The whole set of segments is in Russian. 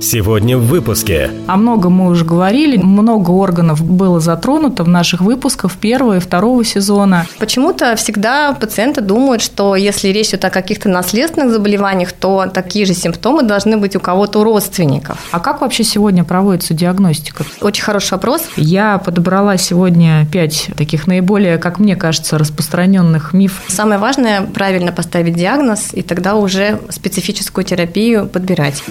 Сегодня в выпуске. О многом мы уже говорили, много органов было затронуто в наших выпусках первого и второго сезона. Почему-то всегда пациенты думают, что если речь идет о каких-то наследственных заболеваниях, то такие же симптомы должны быть у кого-то у родственников. А как вообще сегодня проводится диагностика? Очень хороший вопрос. Я подобрала сегодня пять таких наиболее, как мне кажется, распространенных мифов. Самое важное – правильно поставить диагноз, и тогда уже специфическую терапию подбирать.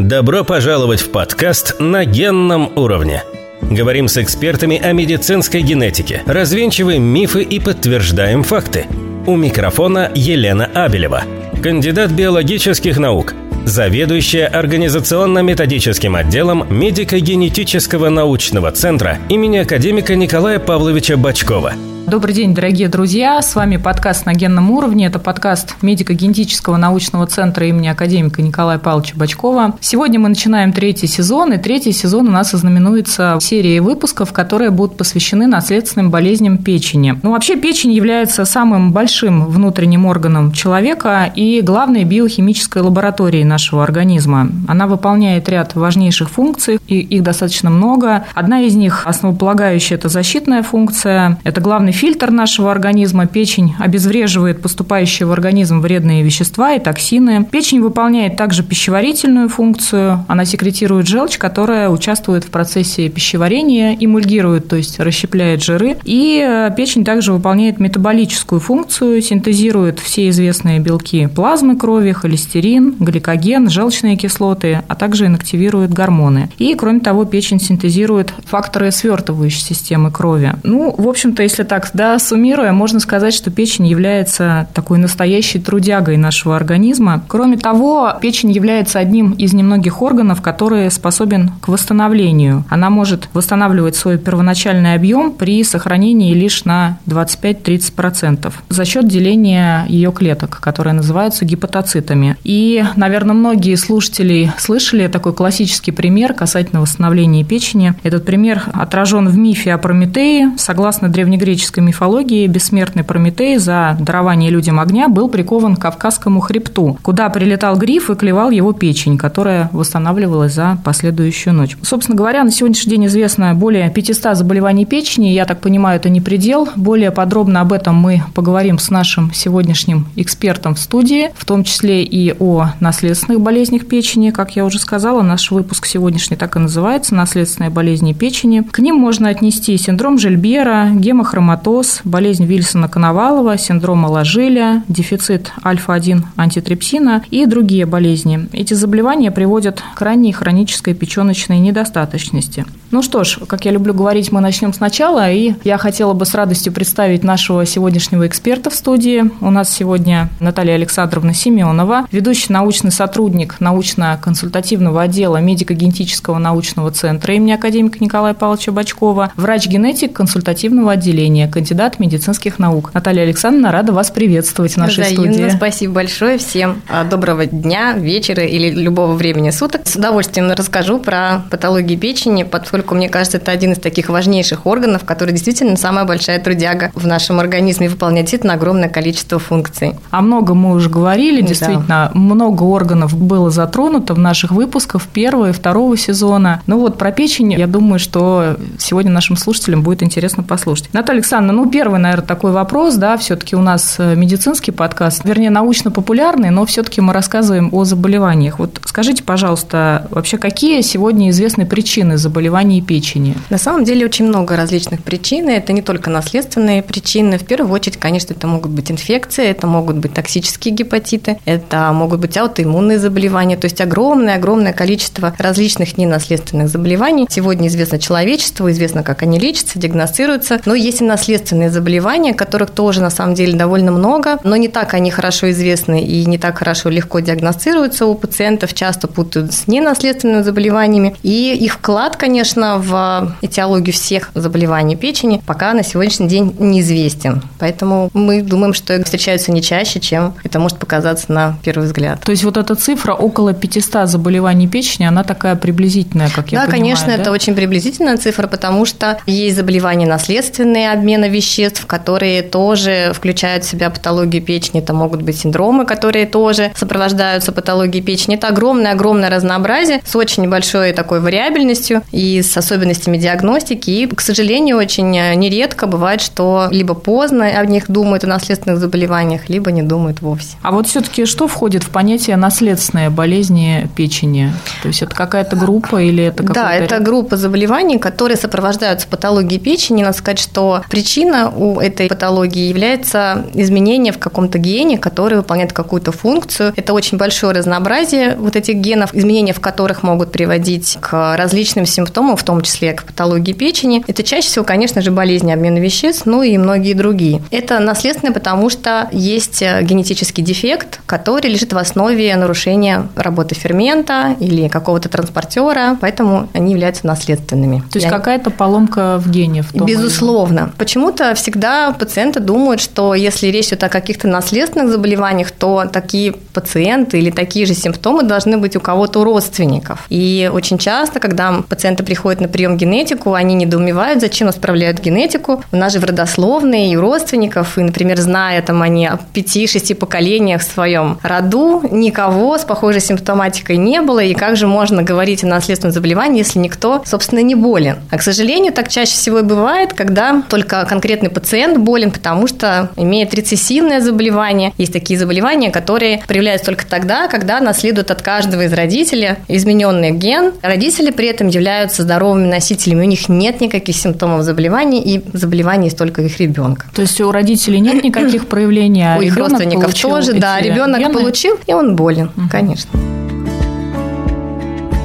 Добро пожаловать в подкаст «На генном уровне». Говорим с экспертами о медицинской генетике, развенчиваем мифы и подтверждаем факты. У микрофона Елена Абелева, кандидат биологических наук, заведующая организационно-методическим отделом медико-генетического научного центра имени академика Николая Павловича Бачкова – Добрый день, дорогие друзья. С вами подкаст «На генном уровне». Это подкаст медико-генетического научного центра имени академика Николая Павловича Бачкова. Сегодня мы начинаем третий сезон, и третий сезон у нас ознаменуется серией выпусков, которые будут посвящены наследственным болезням печени. Ну, вообще, печень является самым большим внутренним органом человека и главной биохимической лабораторией нашего организма. Она выполняет ряд важнейших функций, и их достаточно много. Одна из них, основополагающая, это защитная функция. Это главный фильтр нашего организма. Печень обезвреживает поступающие в организм вредные вещества и токсины. Печень выполняет также пищеварительную функцию. Она секретирует желчь, которая участвует в процессе пищеварения, эмульгирует, то есть расщепляет жиры. И э, печень также выполняет метаболическую функцию, синтезирует все известные белки плазмы крови, холестерин, гликоген, желчные кислоты, а также инактивирует гормоны. И, кроме того, печень синтезирует факторы свертывающей системы крови. Ну, в общем-то, если так да, суммируя, можно сказать, что печень является такой настоящей трудягой нашего организма. Кроме того, печень является одним из немногих органов, который способен к восстановлению. Она может восстанавливать свой первоначальный объем при сохранении лишь на 25-30% за счет деления ее клеток, которые называются гепатоцитами. И, наверное, многие слушатели слышали такой классический пример касательно восстановления печени. Этот пример отражен в мифе о Прометее. Согласно древнегреческой греческой мифологии бессмертный Прометей за дарование людям огня был прикован к Кавказскому хребту, куда прилетал гриф и клевал его печень, которая восстанавливалась за последующую ночь. Собственно говоря, на сегодняшний день известно более 500 заболеваний печени. Я так понимаю, это не предел. Более подробно об этом мы поговорим с нашим сегодняшним экспертом в студии, в том числе и о наследственных болезнях печени. Как я уже сказала, наш выпуск сегодняшний так и называется «Наследственные болезни печени». К ним можно отнести синдром Жильбера, гемохроматоз, гепатоз, болезнь Вильсона-Коновалова, синдром Аложиля, дефицит альфа-1 антитрипсина и другие болезни. Эти заболевания приводят к ранней хронической печеночной недостаточности. Ну что ж, как я люблю говорить, мы начнем сначала, и я хотела бы с радостью представить нашего сегодняшнего эксперта в студии. У нас сегодня Наталья Александровна Семенова, ведущий научный сотрудник научно-консультативного отдела медико-генетического научного центра имени академика Николая Павловича Бачкова, врач-генетик консультативного отделения, кандидат медицинских наук. Наталья Александровна, рада вас приветствовать в нашей Взаимно. студии. Спасибо большое всем. А, доброго дня, вечера или любого времени суток. С удовольствием расскажу про патологии печени, поскольку, мне кажется, это один из таких важнейших органов, который действительно самая большая трудяга в нашем организме, выполняет действительно огромное количество функций. О многом мы уже говорили, действительно, да. много органов было затронуто в наших выпусках первого и второго сезона. Ну вот про печень, я думаю, что сегодня нашим слушателям будет интересно послушать. Наталья Александровна, ну, первый, наверное, такой вопрос, да, все-таки у нас э, медицинский подкаст, вернее, научно-популярный, но все-таки мы рассказываем о заболеваниях. Вот скажите, пожалуйста, вообще какие сегодня известны причины заболеваний печени? На самом деле очень много различных причин, это не только наследственные причины. В первую очередь, конечно, это могут быть инфекции, это могут быть токсические гепатиты, это могут быть аутоиммунные заболевания, то есть огромное-огромное количество различных ненаследственных заболеваний. Сегодня известно человечеству, известно, как они лечатся, диагностируются, но есть и наследственные наследственные заболевания, которых тоже на самом деле довольно много, но не так они хорошо известны и не так хорошо легко диагностируются у пациентов, часто путают с ненаследственными заболеваниями. И их вклад, конечно, в этиологию всех заболеваний печени пока на сегодняшний день неизвестен. Поэтому мы думаем, что встречаются не чаще, чем это может показаться на первый взгляд. То есть вот эта цифра около 500 заболеваний печени, она такая приблизительная, как я да, понимаю. Конечно, да, конечно, это очень приблизительная цифра, потому что есть заболевания наследственные обмена веществ, которые тоже включают в себя патологию печени. Это могут быть синдромы, которые тоже сопровождаются патологией печени. Это огромное-огромное разнообразие с очень большой такой вариабельностью и с особенностями диагностики. И, к сожалению, очень нередко бывает, что либо поздно о них думают, о наследственных заболеваниях, либо не думают вовсе. А вот все-таки что входит в понятие наследственные болезни печени? То есть это какая-то группа или это какая-то... Да, это группа заболеваний, которые сопровождаются патологией печени. Надо сказать, что причина у этой патологии является изменение в каком-то гене, который выполняет какую-то функцию. Это очень большое разнообразие вот этих генов, изменения в которых могут приводить к различным симптомам, в том числе к патологии печени. Это чаще всего, конечно же, болезни обмена веществ, ну и многие другие. Это наследственное, потому что есть генетический дефект, который лежит в основе нарушения работы фермента или какого-то транспортера, поэтому они являются наследственными. То есть какая-то поломка в гене? В том Безусловно. Или... Почему-то всегда пациенты думают, что если речь идет о каких-то наследственных заболеваниях, то такие пациенты или такие же симптомы должны быть у кого-то у родственников. И очень часто, когда пациенты приходят на прием генетику, они недоумевают, зачем исправляют генетику. У нас же в родословные и у родственников, и, например, зная там они о 5-6 поколениях в своем роду, никого с похожей симптоматикой не было, и как же можно говорить о наследственном заболевании, если никто, собственно, не болен. А, к сожалению, так чаще всего и бывает, когда только конкретный пациент болен, потому что имеет рецессивное заболевание. Есть такие заболевания, которые проявляются только тогда, когда наследуют от каждого из родителей измененный ген. Родители при этом являются здоровыми носителями, у них нет никаких симптомов заболевания, и заболевание есть только их ребенка. То есть у родителей нет никаких проявлений, а у их родственников тоже, да, ребенок гены? получил, и он болен, угу. конечно.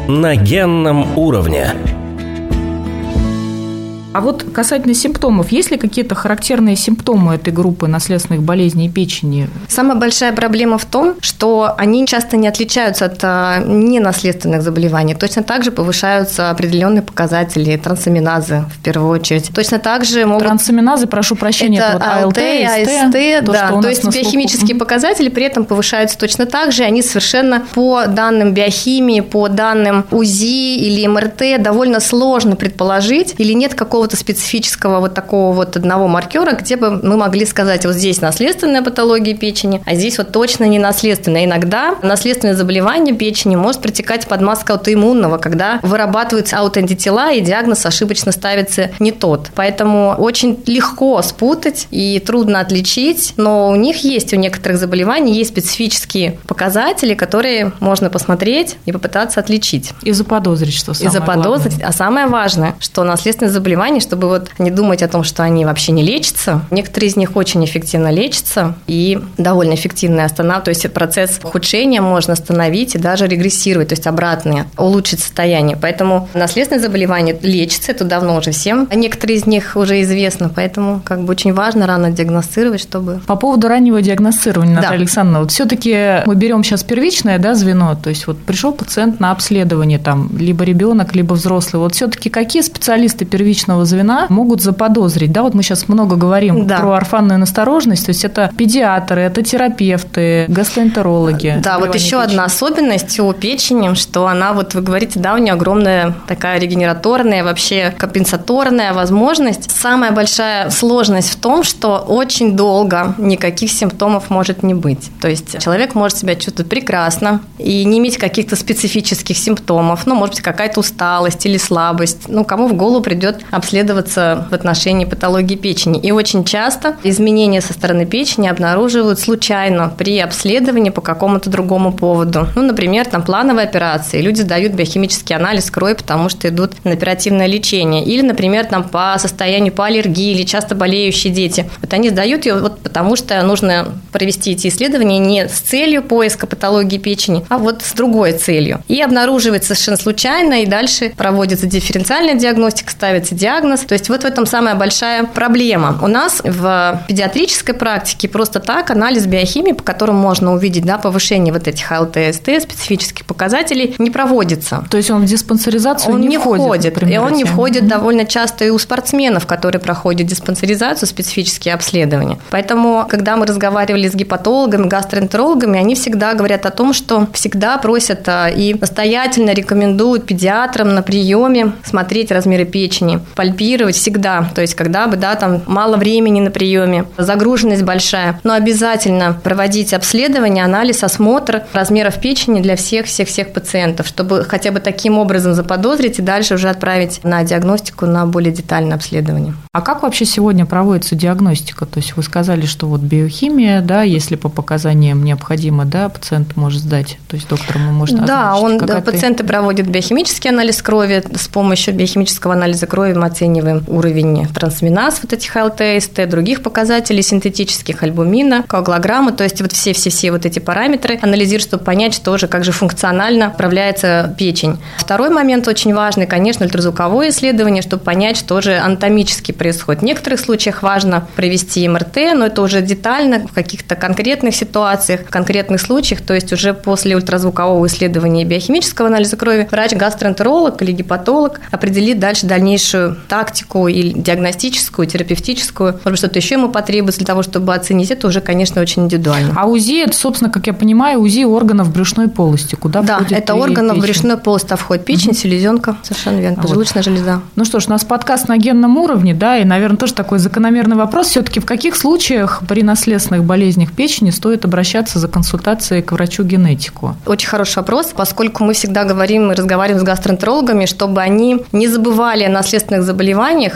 На генном уровне. А вот касательно симптомов, есть ли какие-то характерные симптомы этой группы наследственных болезней печени? Самая большая проблема в том, что они часто не отличаются от а, ненаследственных заболеваний. Точно так же повышаются определенные показатели трансаминазы в первую очередь. Точно так же могут... Трансаминазы, прошу прощения, это, это вот АЛТ, АСТ, то, да. То есть биохимические показатели при этом повышаются точно так же. Они совершенно по данным биохимии, по данным УЗИ или МРТ довольно сложно предположить или нет какого какого-то специфического вот такого вот одного маркера, где бы мы могли сказать, вот здесь наследственная патология печени, а здесь вот точно не наследственная. Иногда наследственное заболевание печени может протекать под маской аутоиммунного, когда вырабатываются аутоантитела, и диагноз ошибочно ставится не тот. Поэтому очень легко спутать и трудно отличить, но у них есть, у некоторых заболеваний есть специфические показатели, которые можно посмотреть и попытаться отличить. И заподозрить, что самое И заподозрить. Главное. А самое важное, что наследственное заболевание заболеваний, чтобы вот не думать о том, что они вообще не лечатся. Некоторые из них очень эффективно лечатся и довольно эффективно останавливают. То есть процесс ухудшения можно остановить и даже регрессировать, то есть обратное, улучшить состояние. Поэтому наследственные заболевания лечатся, это давно уже всем. А некоторые из них уже известны, поэтому как бы очень важно рано диагностировать, чтобы... По поводу раннего диагностирования, Наталья да. Александровна, вот все-таки мы берем сейчас первичное да, звено, то есть вот пришел пациент на обследование, там, либо ребенок, либо взрослый. Вот все-таки какие специалисты первичного звена могут заподозрить. Да, вот мы сейчас много говорим да. про орфанную настороженность, то есть это педиатры, это терапевты, гастроэнтерологи. Да, вот еще печени. одна особенность у печени, что она, вот вы говорите, да, у нее огромная такая регенераторная, вообще компенсаторная возможность. Самая большая сложность в том, что очень долго никаких симптомов может не быть. То есть человек может себя чувствовать прекрасно и не иметь каких-то специфических симптомов, ну, может быть, какая-то усталость или слабость. Ну, кому в голову придет обследоваться в отношении патологии печени. И очень часто изменения со стороны печени обнаруживают случайно при обследовании по какому-то другому поводу. Ну, например, там плановые операции. Люди дают биохимический анализ крови, потому что идут на оперативное лечение. Или, например, там по состоянию по аллергии или часто болеющие дети. Вот они сдают ее вот потому, что нужно провести эти исследования не с целью поиска патологии печени, а вот с другой целью. И обнаруживается совершенно случайно, и дальше проводится дифференциальная диагностика, ставится диагноз, диагноз. То есть вот в этом самая большая проблема. У нас в педиатрической практике просто так анализ биохимии, по которому можно увидеть да, повышение вот этих ЛТСТ, специфических показателей, не проводится. То есть он в диспансеризацию он не, не входит? входит. например, и он не входит довольно часто и у спортсменов, которые проходят диспансеризацию, специфические обследования. Поэтому, когда мы разговаривали с гепатологами, гастроэнтерологами, они всегда говорят о том, что всегда просят а, и настоятельно рекомендуют педиатрам на приеме смотреть размеры печени, пальпировать всегда. То есть, когда бы, да, там мало времени на приеме, загруженность большая, но обязательно проводить обследование, анализ, осмотр размеров печени для всех-всех-всех пациентов, чтобы хотя бы таким образом заподозрить и дальше уже отправить на диагностику, на более детальное обследование. А как вообще сегодня проводится диагностика? То есть вы сказали, что вот биохимия, да, если по показаниям необходимо, да, пациент может сдать, то есть доктор ему может Да, он, да, пациенты проводят биохимический анализ крови. С помощью биохимического анализа крови мы оцениваем уровень трансминаз, вот этих ЛТСТ, других показателей синтетических, альбумина, коагулограммы, то есть вот все-все-все вот эти параметры анализируют, чтобы понять, что же, как же функционально управляется печень. Второй момент очень важный, конечно, ультразвуковое исследование, чтобы понять, что же анатомически происходит. В некоторых случаях важно провести МРТ, но это уже детально в каких-то конкретных ситуациях, в конкретных случаях, то есть уже после ультразвукового исследования и биохимического анализа крови врач-гастроэнтеролог или гепатолог определит дальше дальнейшую тактику или диагностическую, терапевтическую, может быть, что-то еще ему потребуется для того, чтобы оценить. Это уже, конечно, очень индивидуально. А УЗИ, это, собственно, как я понимаю, УЗИ органов брюшной полости, куда да, входит это и органов брюшной полости, а входит печень, селезенка, совершенно верно, А вот. поджелудочная железа. Ну что ж, у нас подкаст на генном уровне, да, и, наверное, тоже такой закономерный вопрос. Все-таки в каких случаях при наследственных болезнях печени стоит обращаться за консультацией к врачу-генетику? Очень хороший вопрос, поскольку мы всегда говорим и разговариваем с гастроэнтерологами, чтобы они не забывали о наследственных заболеваниях,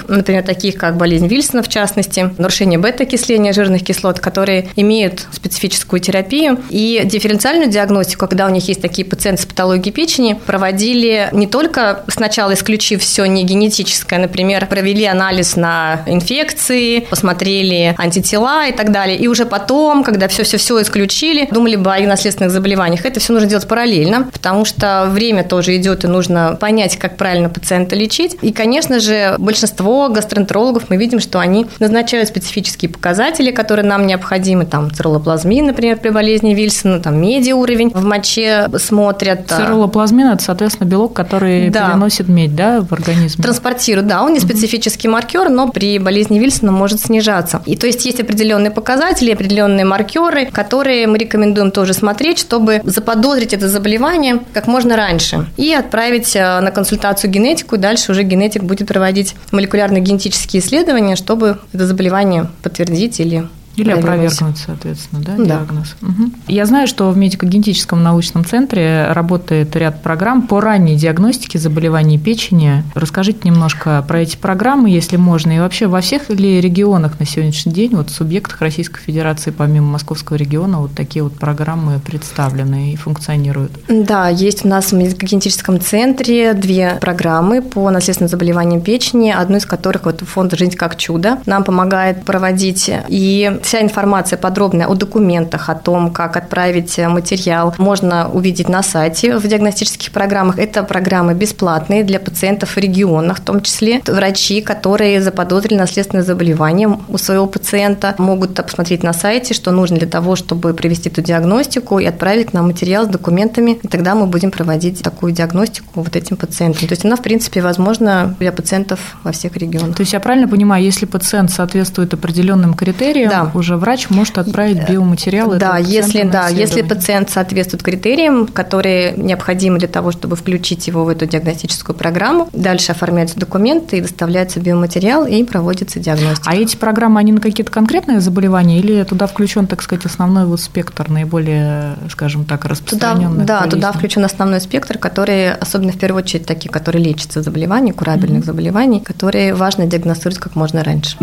например, таких как болезнь Вильсона, в частности, нарушение бета-окисления жирных кислот, которые имеют специфическую терапию. И дифференциальную диагностику, когда у них есть такие пациенты с патологией печени, проводили не только сначала исключив все не генетическое, например, провели анализ на инфекции, посмотрели антитела и так далее. И уже потом, когда все-все-все исключили, думали бы о наследственных заболеваниях. Это все нужно делать параллельно, потому что время тоже идет, и нужно понять, как правильно пациента лечить. И, конечно же, большинство гастроэнтерологов мы видим, что они назначают специфические показатели, которые нам необходимы, там цирролоплазмин, например, при болезни Вильсона, там медиауровень в моче смотрят. Цирролоплазмин – это, соответственно, белок, который Да. переносит медь, да, в организме? Транспортирует, да, он не специфический маркер, но при болезни Вильсона может снижаться. И то есть есть определенные показатели, определенные маркеры, которые мы рекомендуем тоже смотреть, чтобы заподозрить это заболевание как можно раньше и отправить э, на консультацию генетику, и дальше уже генетик будет проводить молекулярно-генетические исследования, чтобы это заболевание подтвердить или Или опровергнуть, соответственно, да, Да. диагноз. Мгм. Я знаю, что в медико-генетическом научном центре работает ряд программ по ранней диагностике заболеваний печени. Расскажите немножко про эти программы, если можно, и вообще во всех ли регионах на сегодняшний день, вот в субъектах Российской Федерации, помимо Московского региона, вот такие вот программы представлены и функционируют? Да, есть у нас в медико-генетическом центре две программы по наследственным заболеваниям печени, одну из которых вот фонд «Жизнь как чудо» нам помогает проводить. И вся информация подробная о документах, о том, как отправить материал, можно увидеть на сайте в диагностических программах. Это программы бесплатные для пациентов в регионах, в том числе врачи, которые заподозрили наследственное заболевание у своего пациента, могут посмотреть на сайте, что нужно для того, чтобы провести эту диагностику и отправить нам материал с документами, и тогда мы будем проводить такую диагностику вот этим пациентам. То есть она, в принципе, возможна для пациентов во всех регионах. То есть я правильно понимаю, если пациент соответствует определенным критериям, Да. Уже врач может отправить биоматериалы? Да, если, да, если пациент соответствует критериям, которые необходимы для того, чтобы включить его в эту диагностическую программу, дальше оформляются документы и доставляется биоматериал и проводится диагностика. А эти программы, они на какие-то конкретные заболевания или туда включен, так сказать, основной вот спектр, наиболее, скажем так, Туда, распространенных да, туда включен основной спектр, которые, особенно в первую очередь, такие, которые лечатся заболеваний, курабельных заболеваний, которые важно диагностировать как можно раньше.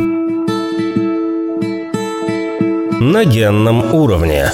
На генном уровне.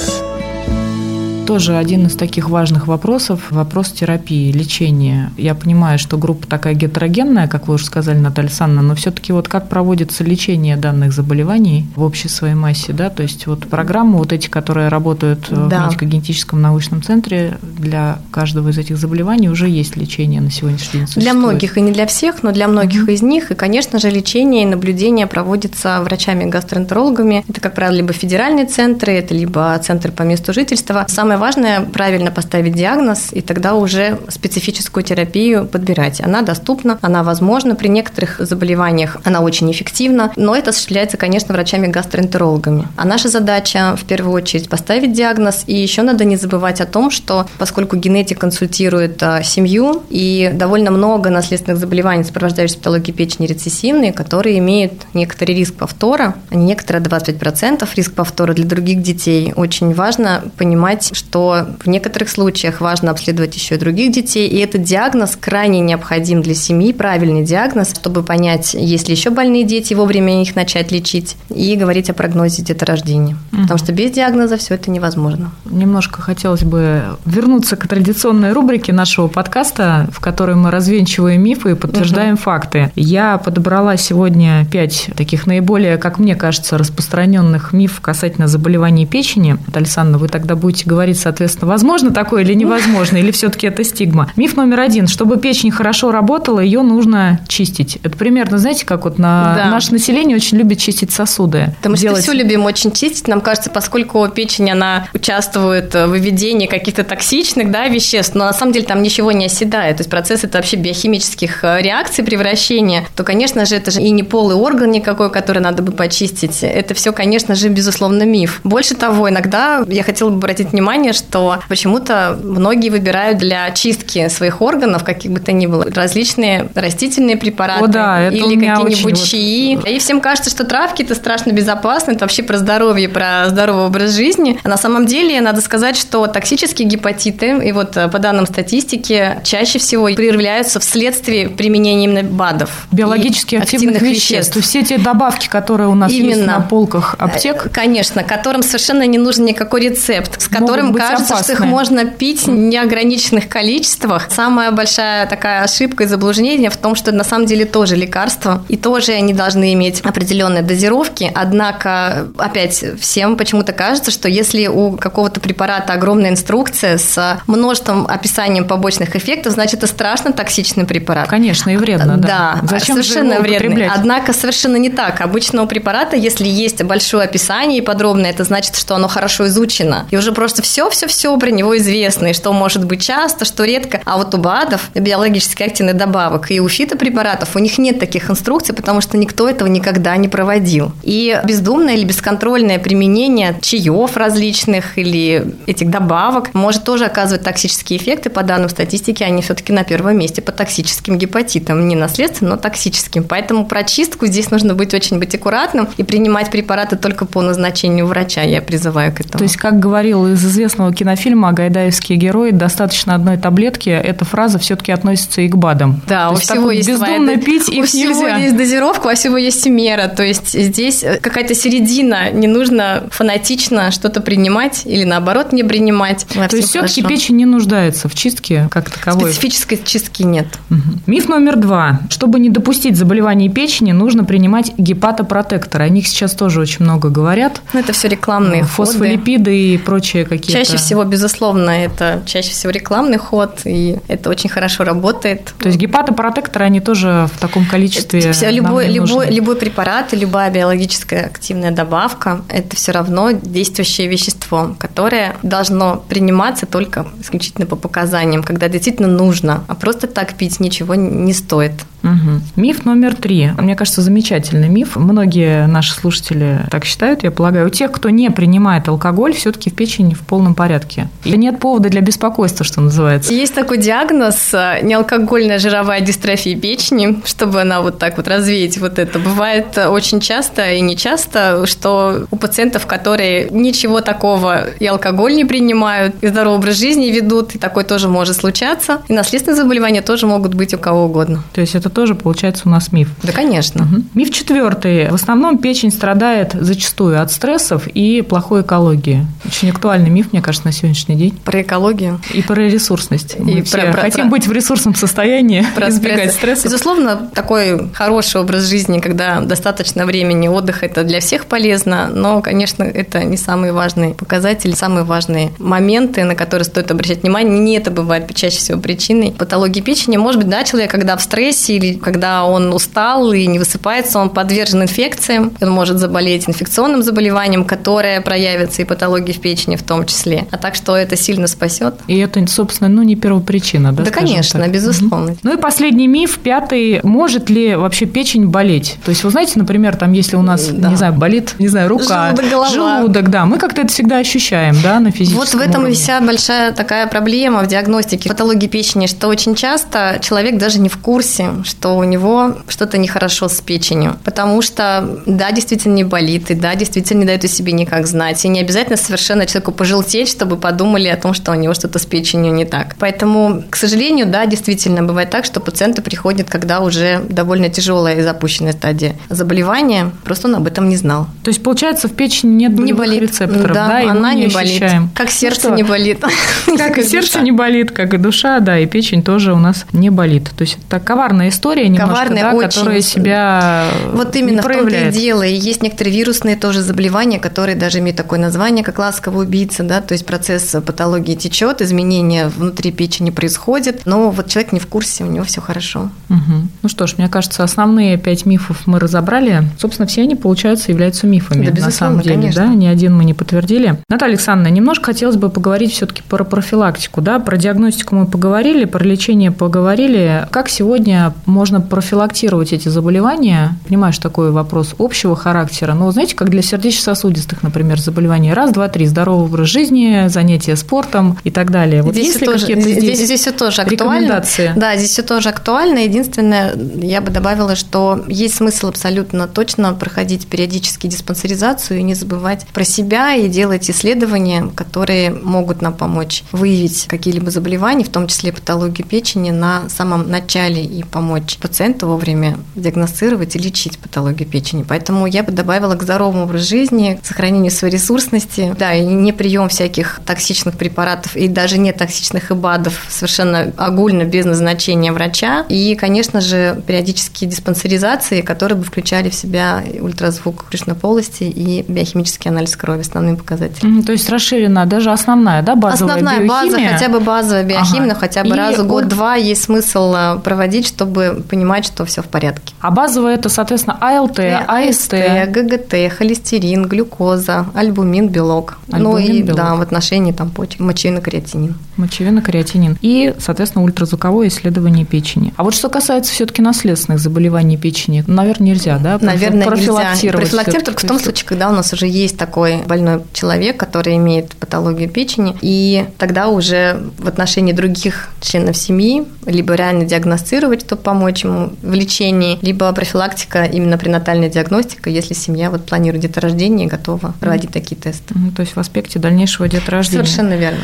Тоже один из таких важных вопросов – вопрос терапии, лечения. Я понимаю, что группа такая гетерогенная, как вы уже сказали, Наталья Санна, но все-таки вот как проводится лечение данных заболеваний в общей своей массе, да, то есть вот программы вот эти, которые работают да. в медико-генетическом научном центре, для каждого из этих заболеваний уже есть лечение на сегодняшний день существует. Для многих и не для всех, но для многих mm-hmm. из них, и, конечно же, лечение и наблюдение проводится врачами-гастроэнтерологами. Это, как правило, либо федеральные центры, это либо центр по месту жительства. Самое важное – правильно поставить диагноз, и тогда уже специфическую терапию подбирать. Она доступна, она возможна при некоторых заболеваниях, она очень эффективна, но это осуществляется, конечно, врачами-гастроэнтерологами. А наша задача в первую очередь поставить диагноз, и еще надо не забывать о том, что поскольку генетик консультирует а, семью, и довольно много наследственных заболеваний, сопровождающихся патологией печени рецессивные, которые имеют некоторый риск повтора, а не некоторые 25% риск повтора для других детей. Очень важно понимать, что в некоторых случаях важно обследовать еще и других детей, и этот диагноз крайне необходим для семьи, правильный диагноз, чтобы понять, есть ли еще больные дети, вовремя их начать лечить и говорить о прогнозе деторождения. Угу. Потому что без диагноза все это невозможно. Немножко хотелось бы вернуться к традиционной рубрике нашего подкаста, в которой мы развенчиваем мифы и подтверждаем угу. факты. Я подобрала сегодня пять таких наиболее, как мне кажется, распространенных мифов касательно заболеваний печени. Александра, вы тогда будете говорить, соответственно, возможно такое или невозможно, или все-таки это стигма. Миф номер один. Чтобы печень хорошо работала, ее нужно чистить. Это примерно, знаете, как вот на да. наше население очень любит чистить сосуды. Потому что все любим очень чистить. Нам кажется, поскольку печень, она участвует в выведении каких-то токсичных да, веществ, но на самом деле там ничего не оседает. То есть процесс это вообще биохимических э, реакций превращения, то, конечно же, это же и не полый орган никакой, который надо бы почистить. Это все, конечно же, безусловно, миф. Больше того, иногда я хотела бы обратить внимание, что почему-то многие выбирают для чистки своих органов, каких бы то ни было, различные растительные препараты О, да, или какие-нибудь чаи. Вот... И всем кажется, что травки это страшно безопасно, это вообще про здоровье, про здоровый образ жизни. А на самом деле надо сказать, что токсические гепатиты, и вот э, по данным статистики, чаще всего проявляются вследствие применения именно БАДов. Биологически активных, активных веществ. веществ. То есть все те добавки, которые у нас именно. есть на полках аптек. Э, конечно, которым совершенно не нужен никакой рецепт, с которым кажется, опасны. что их можно пить в неограниченных количествах. Самая большая такая ошибка и заблуждение в том, что на самом деле тоже лекарства, и тоже они должны иметь определенные дозировки. Однако, опять, всем почему-то кажется, что если у какого-то препарата огромная инструкция с множеством описанием побочных эффектов, значит, это страшно токсичный препарат. Конечно, и вредно, да. Да, Зачем совершенно вредно. Однако совершенно не так. Обычного препарата, если есть большое описание и подробное, это значит, что оно хорошо изучено. И уже просто все-все-все про него известно, и что может быть часто, что редко. А вот у БАДов, биологически активных добавок, и у фитопрепаратов у них нет таких инструкций, потому что никто этого никогда не проводил. И бездумное или бесконтрольное применение чаев различных или этих добавок может тоже оказывать токсические эффекты. По данным статистики, они все-таки на первом месте по токсическим гепатитам. Не наследственным, но токсическим. Поэтому про чистку здесь нужно быть очень быть аккуратным и принимать препараты только по назначению врача. Я призываю к этому. То есть, как говорил из известного кинофильма «Гайдаевские герои», достаточно одной таблетки. Эта фраза все-таки относится и к БАДам. Да, То у всего есть бездумно пить их у всего нельзя. есть дозировка, у всего есть мера. То есть здесь какая-то середина. Не нужно фанатично что-то принимать или наоборот не принимать. То есть все-таки печень не нуждается в чистке как таковой? Специфической чистки нет. Угу. Миф номер два. Чтобы не допустить заболеваний печени, нужно принимать гепатопротекторы. О них сейчас тоже очень много говорят. Ну, это все рекламные Фосфолипиды ходы. и прочие какие-то. Чаще всего, безусловно, это чаще всего рекламный ход, и это очень хорошо работает. То есть гепатопротекторы, они тоже в таком количестве все, любой, любой, любой препарат, любая биологическая активная добавка – это все равно действующее вещество, которое должно приниматься только исключительно по показаниям, когда действительно нужно, а просто так пить ничего не стоит. Угу. Миф номер три. Мне кажется, замечательный миф. Многие наши слушатели так считают, я полагаю. У тех, кто не принимает алкоголь, все-таки в печени в полном порядке. И нет повода для беспокойства, что называется. Есть такой диагноз э, – неалкогольная жировая дистрофия печени, чтобы она вот так вот развеять вот это. Бывает очень часто и не часто, что у пациентов, которые ничего такого и алкоголь не принимают, и здоровый образ жизни ведут, и такое тоже может случаться. И наследственные заболевания тоже могут быть у кого угодно. То есть это тоже получается у нас миф. Да, конечно. Угу. Миф четвертый. В основном печень страдает зачастую от стрессов и плохой экологии. Очень актуальный миф, мне кажется, на сегодняшний день. Про экологию. И про ресурсность. Мы и все про, хотим про, быть в ресурсном состоянии, про избегать стресса. Безусловно, такой хороший образ жизни, когда достаточно времени отдыха, это для всех полезно, но, конечно, это не самые важные показатели, самые важные моменты, на которые стоит обращать внимание. Не это бывает чаще всего причиной патологии печени. Может быть, да, человек, когда в стрессе или когда он устал и не высыпается, он подвержен инфекциям, он может заболеть инфекционным заболеванием, которое проявится и патологии в печени в том числе. А так что это сильно спасет. И это, собственно, ну не первопричина, да? Да, конечно, так. безусловно. Ну и последний миф, пятый. Может ли вообще печень болеть? То есть, вы знаете, например, там, если у нас, да. не знаю, болит, не знаю, рука, желудок, голова. желудок, да, мы как-то это всегда ощущаем, да, на физическом Вот в этом уровне. вся большая такая проблема в диагностике патологии печени, что очень часто человек даже не в курсе, что у него что-то нехорошо с печенью, потому что, да, действительно не болит, и да, действительно не дает о себе никак знать, и не обязательно совершенно человеку пожелтеть, чтобы подумали о том, что у него что-то с печенью не так. Поэтому, к сожалению, да, действительно бывает так, что пациенты приходят, когда уже довольно тяжелая и запущенная стадия заболевания, просто он об этом не знал. То есть, получается, в печени нет не болит. рецепторов, да, да она не, не болит. Как ну сердце ну, не болит. Как и сердце не болит, как и душа, да, и печень тоже у нас не болит. То есть, это коварная история немножко, коварная, да, очень. которая себя Вот именно в том-то и дело. И есть некоторые вирусные тоже заболевания, которые даже имеют такое название, как ласковая убийца, да, то есть процесс патологии течет, изменения внутри печени происходят, но вот человек не в курсе, у него все хорошо. Угу. Ну что ж, мне кажется, основные пять мифов мы разобрали. Собственно, все они, получается, являются мифами. Да, на самом деле, конечно. да, ни один мы не подтвердили. Наталья Александровна, немножко хотелось бы поговорить все-таки про профилактику, да, про диагностику мы поговорили, про лечение поговорили. Как сегодня можно профилактировать эти заболевания? Понимаешь, такой вопрос общего характера. Но, знаете, как для сердечно-сосудистых, например, заболеваний. Раз, два, три. Здоровый образ жизни, занятия спортом и так далее. Вот здесь, тоже, здесь, здесь, здесь все тоже актуально. Да, здесь все тоже актуально. Единственное, я бы добавила, что есть смысл абсолютно точно проходить периодически диспансеризацию и не забывать про себя и делать исследования, которые могут нам помочь выявить какие-либо заболевания, в том числе патологию печени, на самом начале и помочь пациенту вовремя диагностировать и лечить патологию печени. Поэтому я бы добавила к здоровому образу жизни, к сохранению своей ресурсности, да, и не прием всяких токсичных препаратов и даже не токсичных ибадов совершенно огульно без назначения врача. И, конечно же, периодические диспансеризации, которые бы включали в себя ультразвук брюшной полости и биохимический анализ крови, основные показатели. То есть расширена даже основная, да, базовая Основная биохимия? база, хотя бы базовая биохимия, ага. хотя бы и раз в год-два есть смысл э, проводить, чтобы понимать, что все в порядке. А базовая это, соответственно, АЛТ, АСТ, ГГТ, холестерин, глюкоза, альбумин, белок. Альбумин, ну и белок. да, в отношении там почек, мочевина-креатинин. Мочевина-креатинин. И, соответственно, ультразвуковое исследование печени. А вот что касается все-таки наследственных заболеваний печени, наверное, нельзя, да? Наверное, профилактировать. Нельзя. Профилактировать только в том случае, когда у нас уже есть такой больной человек, который имеет патологию печени, и тогда уже в отношении других членов семьи либо реально диагностировать, чтобы помочь ему в лечении, либо профилактика, именно пренатальная диагностика, если семья вот планирует деторождение и готова проводить такие тесты. Ну, то есть в аспекте дальнейшего деторождения. Совершенно верно.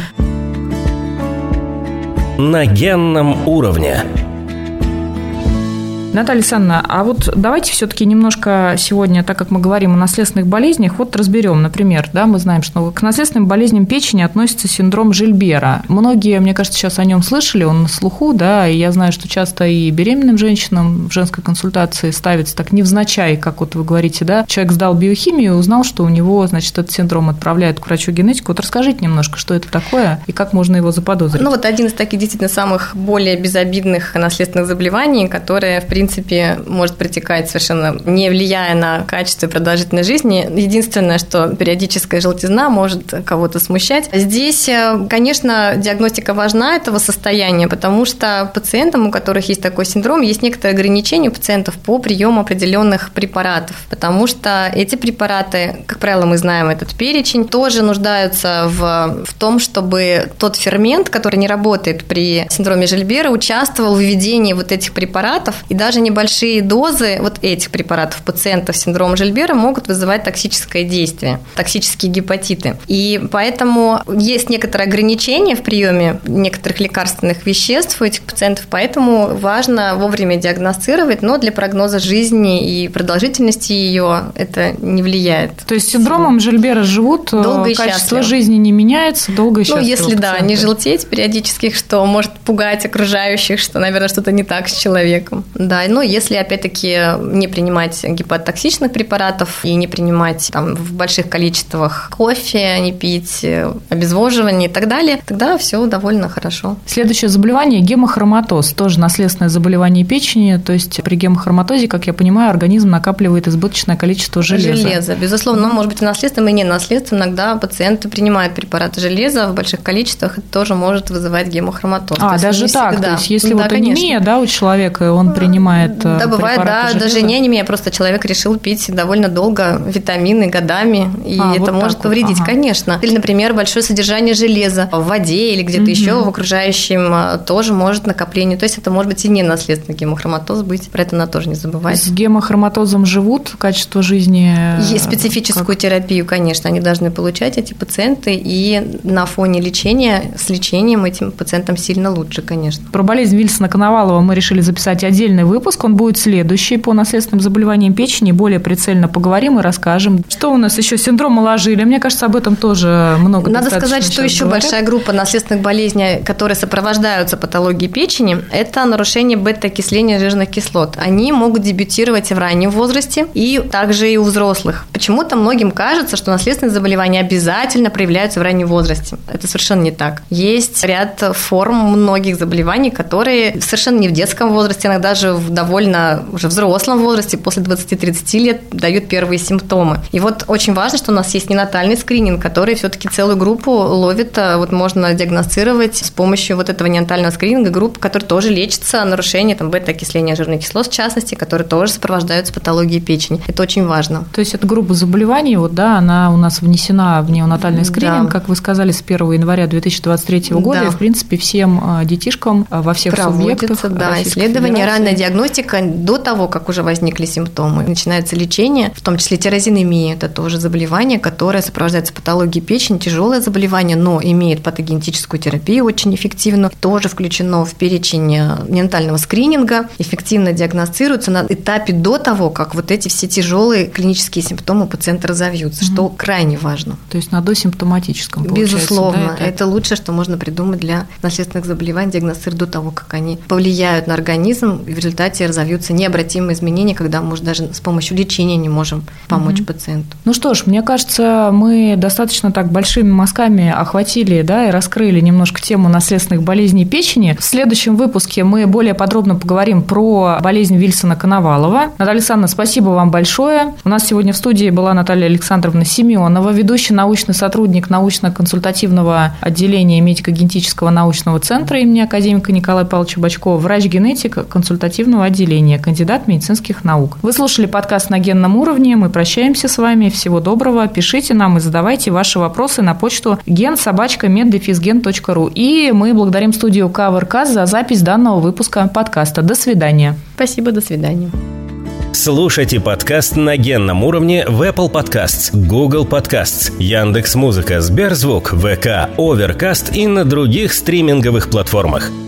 На генном уровне. Наталья Александровна, а вот давайте все-таки немножко сегодня, так как мы говорим о наследственных болезнях, вот разберем, например, да, мы знаем, что к наследственным болезням печени относится синдром Жильбера. Многие, мне кажется, сейчас о нем слышали, он на слуху, да, и я знаю, что часто и беременным женщинам в женской консультации ставится так невзначай, как вот вы говорите, да, человек сдал биохимию узнал, что у него, значит, этот синдром отправляют к врачу-генетику. Вот расскажите немножко, что это такое и как можно его заподозрить. Ну вот один из таких действительно самых более безобидных наследственных заболеваний, которые, в принципе, принципе, может протекать совершенно не влияя на качество и продолжительность жизни. Единственное, что периодическая желтизна может кого-то смущать. Здесь, э, конечно, диагностика важна этого состояния, потому что пациентам, у которых есть такой синдром, есть некоторые ограничения у пациентов по приему определенных препаратов, потому что эти препараты, как правило, мы знаем этот перечень, тоже нуждаются в, в том, чтобы тот фермент, который не работает при синдроме Жильбера, участвовал в введении вот этих препаратов и даже даже небольшие дозы вот этих препаратов пациентов с синдромом Жильбера могут вызывать токсическое действие, токсические гепатиты. И поэтому есть некоторые ограничения в приеме некоторых лекарственных веществ у этих пациентов, поэтому важно вовремя диагностировать, но для прогноза жизни и продолжительности ее это не влияет. То есть с синдромом Жильбера живут, э, долго качество жизни не меняется, долго и Ну, если да, не желтеть периодически, что может пугать окружающих, что, наверное, что-то не так с человеком. Да, но если, опять-таки, не принимать гепатотоксичных препаратов и не принимать там в больших количествах кофе, не пить э, обезвоживание и так далее, тогда все довольно хорошо. Следующее заболевание – гемохроматоз, тоже наследственное заболевание печени, то есть при гемохроматозе, как я понимаю, организм накапливает избыточное количество железа. Железо, безусловно, но может быть и наследственно, и не наследственно. Иногда пациенты принимают препараты железа в больших количествах, это тоже может вызывать гемохроматоз. А, даже так, всегда. то есть если да, вот конечно. анемия, да, у человека, он принимает Да, бывает, да, железа. даже не анемия, просто человек решил пить довольно долго витамины годами, и а, это вот может повредить, ага. конечно. Или, например, большое содержание железа в воде или где-то угу. еще в окружающем а, тоже может накопление. То есть это может быть и не наследственный гемохроматоз быть, про это надо тоже не забывать. С гемохроматозом живут, качество жизни? Есть специфическую как? терапию, конечно, они должны получать, эти пациенты, и на фоне лечения, с лечением этим пациентам сильно лучше, конечно. Про болезнь Вильсона-Коновалова мы решили записать отдельный выпуск, он будет следующий по наследственным заболеваниям печени, более прицельно поговорим и расскажем. Что у нас еще? Синдром Маложили, мне кажется, об этом тоже много Надо сказать, что еще говорят. большая группа наследственных болезней, которые сопровождаются патологией печени, это нарушение бета-окисления жирных кислот. Они могут дебютировать в раннем возрасте и также и у взрослых. Почему-то многим кажется, что наследственные заболевания обязательно проявляются в раннем возрасте. Это совершенно не так. Есть ряд форм многих заболеваний, которые совершенно не в детском возрасте, иногда даже в довольно уже взрослом возрасте, после 20-30 лет, дают первые симптомы. И вот очень важно, что у нас есть ненатальный скрининг, который все-таки целую группу ловит, а вот можно диагностировать с помощью вот этого неонатального скрининга групп, которые тоже лечатся, нарушения там бета-окисления жирных кислот, в частности, которые тоже сопровождаются патологией печени. Это очень важно. То есть эта группа заболеваний, вот, да, она у нас внесена в неонатальный скрининг, да. как вы сказали, с 1 января 2023 года, да. и, в принципе, всем а, детишкам а, во всех Проводятся, субъектах да, исследования, ранняя диагностика до того, как уже возникли симптомы. Начинается лечение, в том числе тирозинемия, это тоже заболевание, которое сопровождается патологией печени, тяжелое заболевание, но имеет патогенетическую терапию очень эффективно, тоже включено в перечень э, неонатального скрининга, эффективно диагностируется на этапе до того, как вот эти все тяжелые клинические симптомы пациента разовьются, mm-hmm. что крайне важно. То есть на досимптоматическом, Безусловно, да, это... это лучшее, что можно придумать для наследственных заболеваний, диагностировать до того, как они повлияют на организм, и в результате разовьются необратимые изменения, когда, может, даже с помощью лечения не можем помочь mm-hmm. пациенту. Ну что ж, мне кажется, мы достаточно так большими мазками охватили, да, и раскрыли немножко тему наследственных болезней печени. В следующем выпуске мы более подробно поговорим про болезнь Вильсона-Коновалова. Наталья Александровна, спасибо вам большое. У нас сегодня в студии была Наталья Александровна Семенова, ведущий научный сотрудник научно-консультативного отделения медико-генетического научного центра имени академика Николая Павловича Бачкова, врач-генетик консультативного отделения, кандидат медицинских наук. Вы слушали подкаст на генном уровне. Мы прощаемся с вами. Всего доброго. Пишите нам и задавайте ваши вопросы на почту генсобачка.меддефизген.ру. И мы благодарим студию КВРК за запись данного выпуска подкаста. До свидания. Спасибо, до свидания. Слушайте подкаст на генном уровне в Apple Podcasts, Google Podcasts, Яндекс.Музыка, Сберзвук, ВК, Overcast и на других стриминговых платформах –